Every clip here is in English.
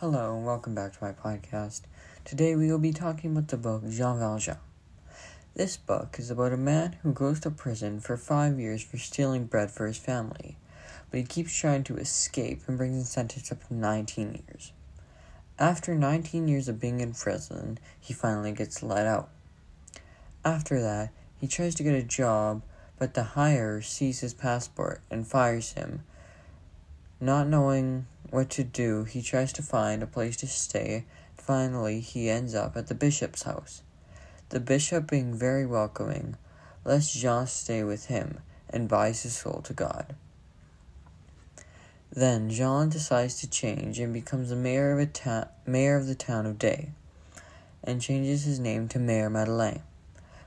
Hello, and welcome back to my podcast. Today we will be talking about the book Jean Valjean. This book is about a man who goes to prison for five years for stealing bread for his family, but he keeps trying to escape and brings his sentence up to 19 years. After 19 years of being in prison, he finally gets let out. After that, he tries to get a job, but the hire sees his passport and fires him. Not knowing what to do, he tries to find a place to stay. Finally, he ends up at the bishop's house. The bishop, being very welcoming, lets Jean stay with him and buys his soul to God. Then Jean decides to change and becomes the mayor of, a ta- mayor of the town of Day, and changes his name to Mayor Madeleine.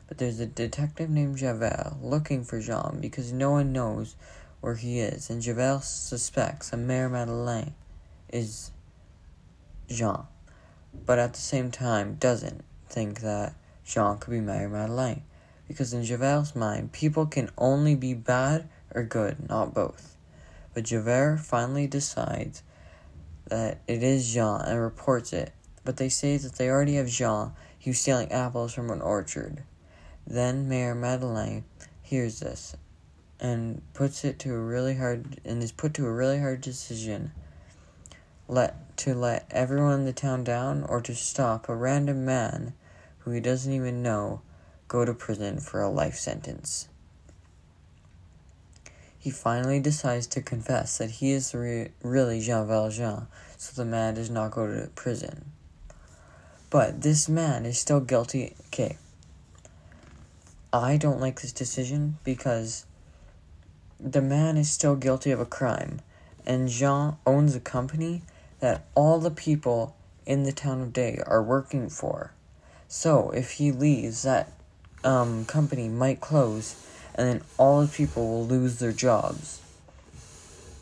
But there's a detective named Javert looking for Jean because no one knows where he is, and Javert suspects that Mayor Madeleine is Jean, but at the same time doesn't think that Jean could be Mayor Madeleine, because in Javert's mind, people can only be bad or good, not both. But Javert finally decides that it is Jean and reports it, but they say that they already have Jean, he was stealing apples from an orchard. Then Mayor Madeleine hears this and puts it to a really hard and is put to a really hard decision let to let everyone in the town down or to stop a random man who he doesn't even know go to prison for a life sentence. He finally decides to confess that he is re- really Jean Valjean, so the man does not go to prison. But this man is still guilty. Okay. I don't like this decision because the man is still guilty of a crime, and Jean owns a company that all the people in the town of Day are working for. So if he leaves, that um, company might close, and then all the people will lose their jobs.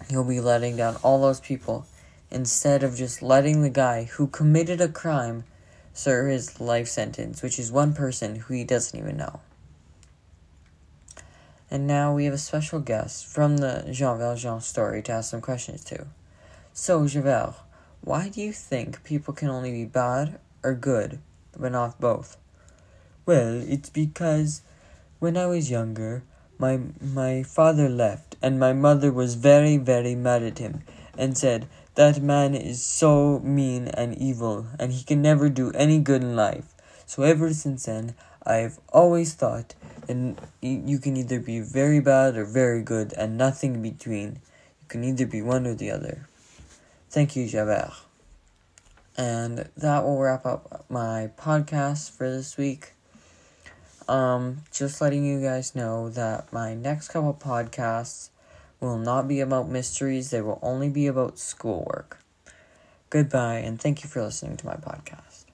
He'll be letting down all those people instead of just letting the guy who committed a crime serve his life sentence, which is one person who he doesn't even know. And now we have a special guest from the Jean Valjean story to ask some questions to. So, Javert, why do you think people can only be bad or good, but not both? Well, it's because when I was younger, my my father left, and my mother was very, very mad at him, and said, That man is so mean and evil, and he can never do any good in life. So ever since then, I've always thought and you can either be very bad or very good and nothing in between. You can either be one or the other. Thank you, Javert. And that will wrap up my podcast for this week. Um, just letting you guys know that my next couple podcasts will not be about mysteries, they will only be about schoolwork. Goodbye, and thank you for listening to my podcast.